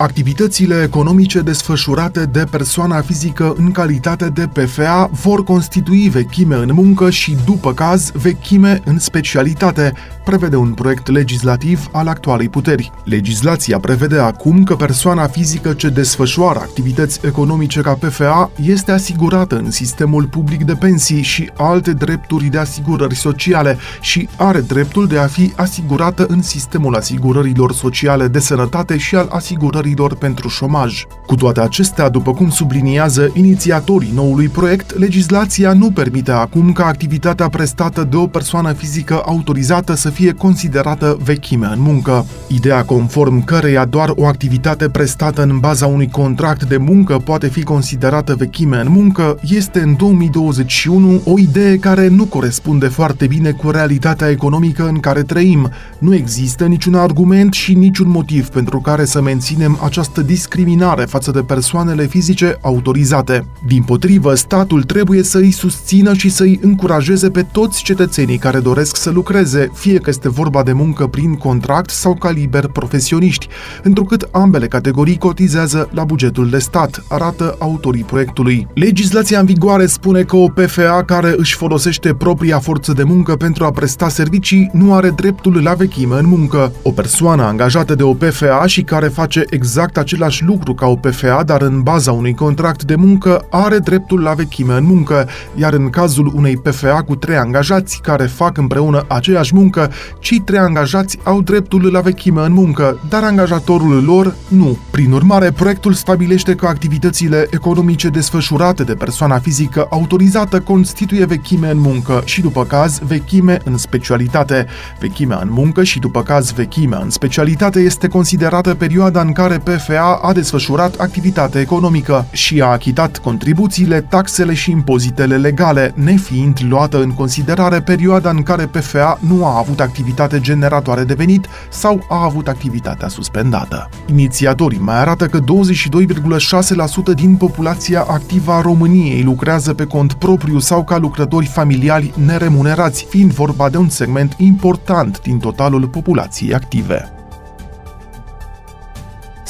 Activitățile economice desfășurate de persoana fizică în calitate de PFA vor constitui vechime în muncă și, după caz, vechime în specialitate, prevede un proiect legislativ al actualei puteri. Legislația prevede acum că persoana fizică ce desfășoară activități economice ca PFA este asigurată în sistemul public de pensii și alte drepturi de asigurări sociale și are dreptul de a fi asigurată în sistemul asigurărilor sociale de sănătate și al asigurării salariilor pentru șomaj. Cu toate acestea, după cum subliniază inițiatorii noului proiect, legislația nu permite acum ca activitatea prestată de o persoană fizică autorizată să fie considerată vechime în muncă. Ideea conform căreia doar o activitate prestată în baza unui contract de muncă poate fi considerată vechime în muncă este în 2021 o idee care nu corespunde foarte bine cu realitatea economică în care trăim. Nu există niciun argument și niciun motiv pentru care să menținem această discriminare față de persoanele fizice autorizate. Din potrivă, statul trebuie să îi susțină și să îi încurajeze pe toți cetățenii care doresc să lucreze, fie că este vorba de muncă prin contract sau ca liber profesioniști, întrucât ambele categorii cotizează la bugetul de stat, arată autorii proiectului. Legislația în vigoare spune că o PFA care își folosește propria forță de muncă pentru a presta servicii nu are dreptul la vechime în muncă. O persoană angajată de o PFA și care face exact exact același lucru ca o PFA, dar în baza unui contract de muncă, are dreptul la vechime în muncă, iar în cazul unei PFA cu trei angajați care fac împreună aceeași muncă, cei trei angajați au dreptul la vechime în muncă, dar angajatorul lor nu. Prin urmare, proiectul stabilește că activitățile economice desfășurate de persoana fizică autorizată constituie vechime în muncă și, după caz, vechime în specialitate. Vechimea în muncă și, după caz, vechimea în specialitate este considerată perioada în care PFA a desfășurat activitate economică și a achitat contribuțiile, taxele și impozitele legale, nefiind luată în considerare perioada în care PFA nu a avut activitate generatoare de venit sau a avut activitatea suspendată. Inițiatorii mai arată că 22,6% din populația activă a României lucrează pe cont propriu sau ca lucrători familiali neremunerați, fiind vorba de un segment important din totalul populației active.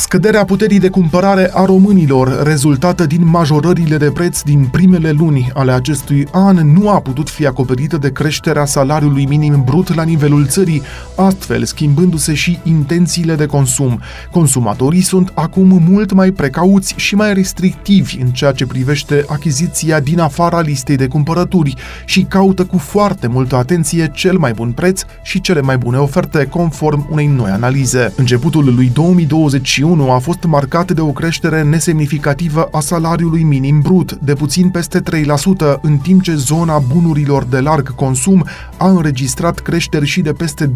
Scăderea puterii de cumpărare a românilor, rezultată din majorările de preț din primele luni ale acestui an, nu a putut fi acoperită de creșterea salariului minim brut la nivelul țării, astfel schimbându-se și intențiile de consum. Consumatorii sunt acum mult mai precauți și mai restrictivi în ceea ce privește achiziția din afara listei de cumpărături și caută cu foarte multă atenție cel mai bun preț și cele mai bune oferte, conform unei noi analize. Începutul lui 2021 2021 a fost marcat de o creștere nesemnificativă a salariului minim brut, de puțin peste 3%, în timp ce zona bunurilor de larg consum a înregistrat creșteri și de peste 20%.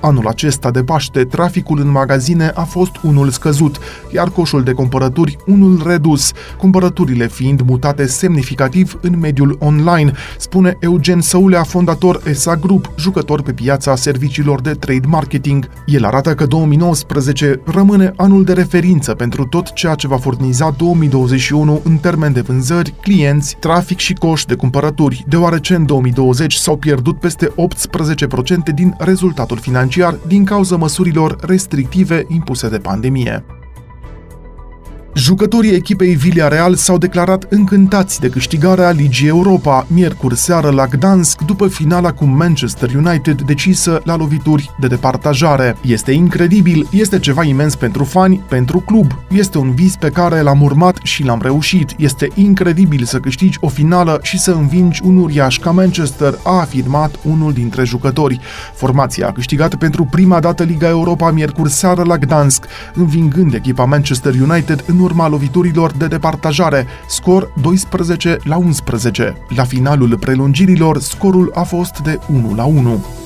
Anul acesta de Paște, traficul în magazine a fost unul scăzut, iar coșul de cumpărături unul redus, cumpărăturile fiind mutate semnificativ în mediul online, spune Eugen Săulea, fondator ESA Group, jucător pe piața serviciilor de trade marketing. El arată că 2019 rămâne rămâne anul de referință pentru tot ceea ce va furniza 2021 în termen de vânzări, clienți, trafic și coș de cumpărături, deoarece în 2020 s-au pierdut peste 18% din rezultatul financiar din cauza măsurilor restrictive impuse de pandemie. Jucătorii echipei Villarreal s-au declarat încântați de câștigarea Ligii Europa miercuri seară la Gdansk după finala cu Manchester United decisă la lovituri de departajare. Este incredibil, este ceva imens pentru fani, pentru club. Este un vis pe care l-am urmat și l-am reușit. Este incredibil să câștigi o finală și să învingi un uriaș ca Manchester, a afirmat unul dintre jucători. Formația a câștigat pentru prima dată Liga Europa miercuri seară la Gdansk, învingând echipa Manchester United în urma loviturilor de departajare, scor 12 la 11. La finalul prelungirilor, scorul a fost de 1 la 1.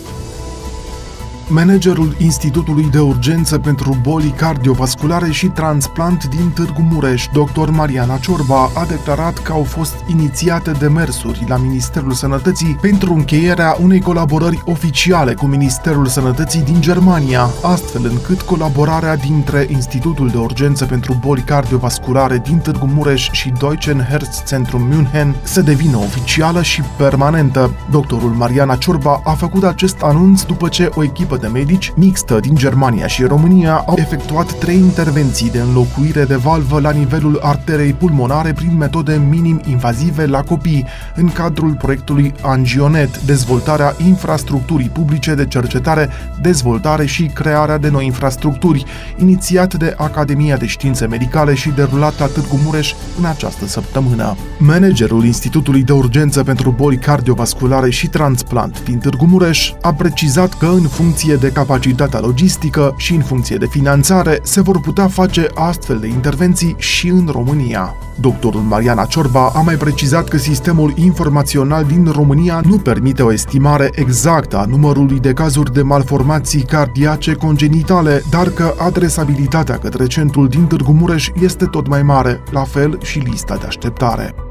Managerul Institutului de Urgență pentru Boli Cardiovasculare și Transplant din Târgu Mureș, dr. Mariana Ciorba, a declarat că au fost inițiate demersuri la Ministerul Sănătății pentru încheierea unei colaborări oficiale cu Ministerul Sănătății din Germania, astfel încât colaborarea dintre Institutul de Urgență pentru Boli Cardiovasculare din Târgu Mureș și Deutschen Herzzentrum München să devină oficială și permanentă. Doctorul Mariana Ciorba a făcut acest anunț după ce o echipă echipă de medici mixtă din Germania și România au efectuat trei intervenții de înlocuire de valvă la nivelul arterei pulmonare prin metode minim-invazive la copii, în cadrul proiectului Angionet, dezvoltarea infrastructurii publice de cercetare, dezvoltare și crearea de noi infrastructuri, inițiat de Academia de Științe Medicale și derulat la Târgu Mureș în această săptămână. Managerul Institutului de Urgență pentru Boli Cardiovasculare și Transplant din Târgu Mureș a precizat că în funcție funcție de capacitatea logistică și în funcție de finanțare, se vor putea face astfel de intervenții și în România. Doctorul Mariana Ciorba a mai precizat că sistemul informațional din România nu permite o estimare exactă a numărului de cazuri de malformații cardiace congenitale, dar că adresabilitatea către centrul din Târgu Mureș este tot mai mare, la fel și lista de așteptare.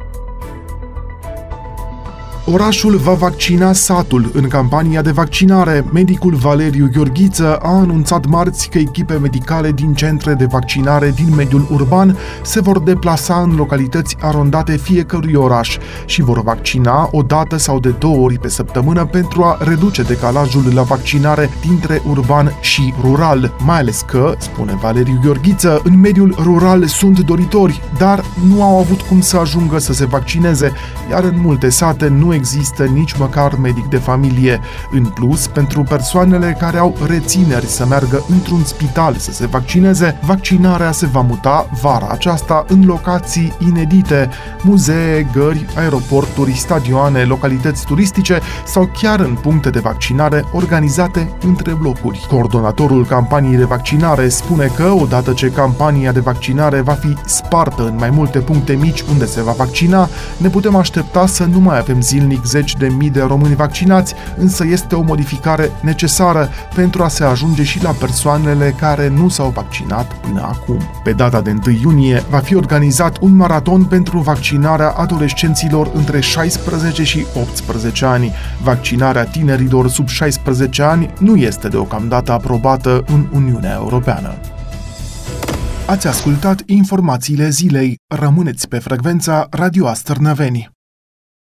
Orașul va vaccina satul în campania de vaccinare. Medicul Valeriu Gheorghiță a anunțat marți că echipe medicale din centre de vaccinare din mediul urban se vor deplasa în localități arondate fiecărui oraș și vor vaccina o dată sau de două ori pe săptămână pentru a reduce decalajul la vaccinare dintre urban și rural, mai ales că, spune Valeriu Gheorghiță, în mediul rural sunt doritori, dar nu au avut cum să ajungă să se vaccineze, iar în multe sate nu există nici măcar medic de familie. În plus, pentru persoanele care au rețineri să meargă într-un spital să se vaccineze, vaccinarea se va muta vara aceasta în locații inedite, muzee, gări, aeroporturi, stadioane, localități turistice sau chiar în puncte de vaccinare organizate între blocuri. Coordonatorul campaniei de vaccinare spune că, odată ce campania de vaccinare va fi spartă în mai multe puncte mici unde se va vaccina, ne putem aștepta să nu mai avem zilnic zilnic zeci de mii de români vaccinați, însă este o modificare necesară pentru a se ajunge și la persoanele care nu s-au vaccinat până acum. Pe data de 1 iunie va fi organizat un maraton pentru vaccinarea adolescenților între 16 și 18 ani. Vaccinarea tinerilor sub 16 ani nu este deocamdată aprobată în Uniunea Europeană. Ați ascultat informațiile zilei. Rămâneți pe frecvența Radio Astărnăveni.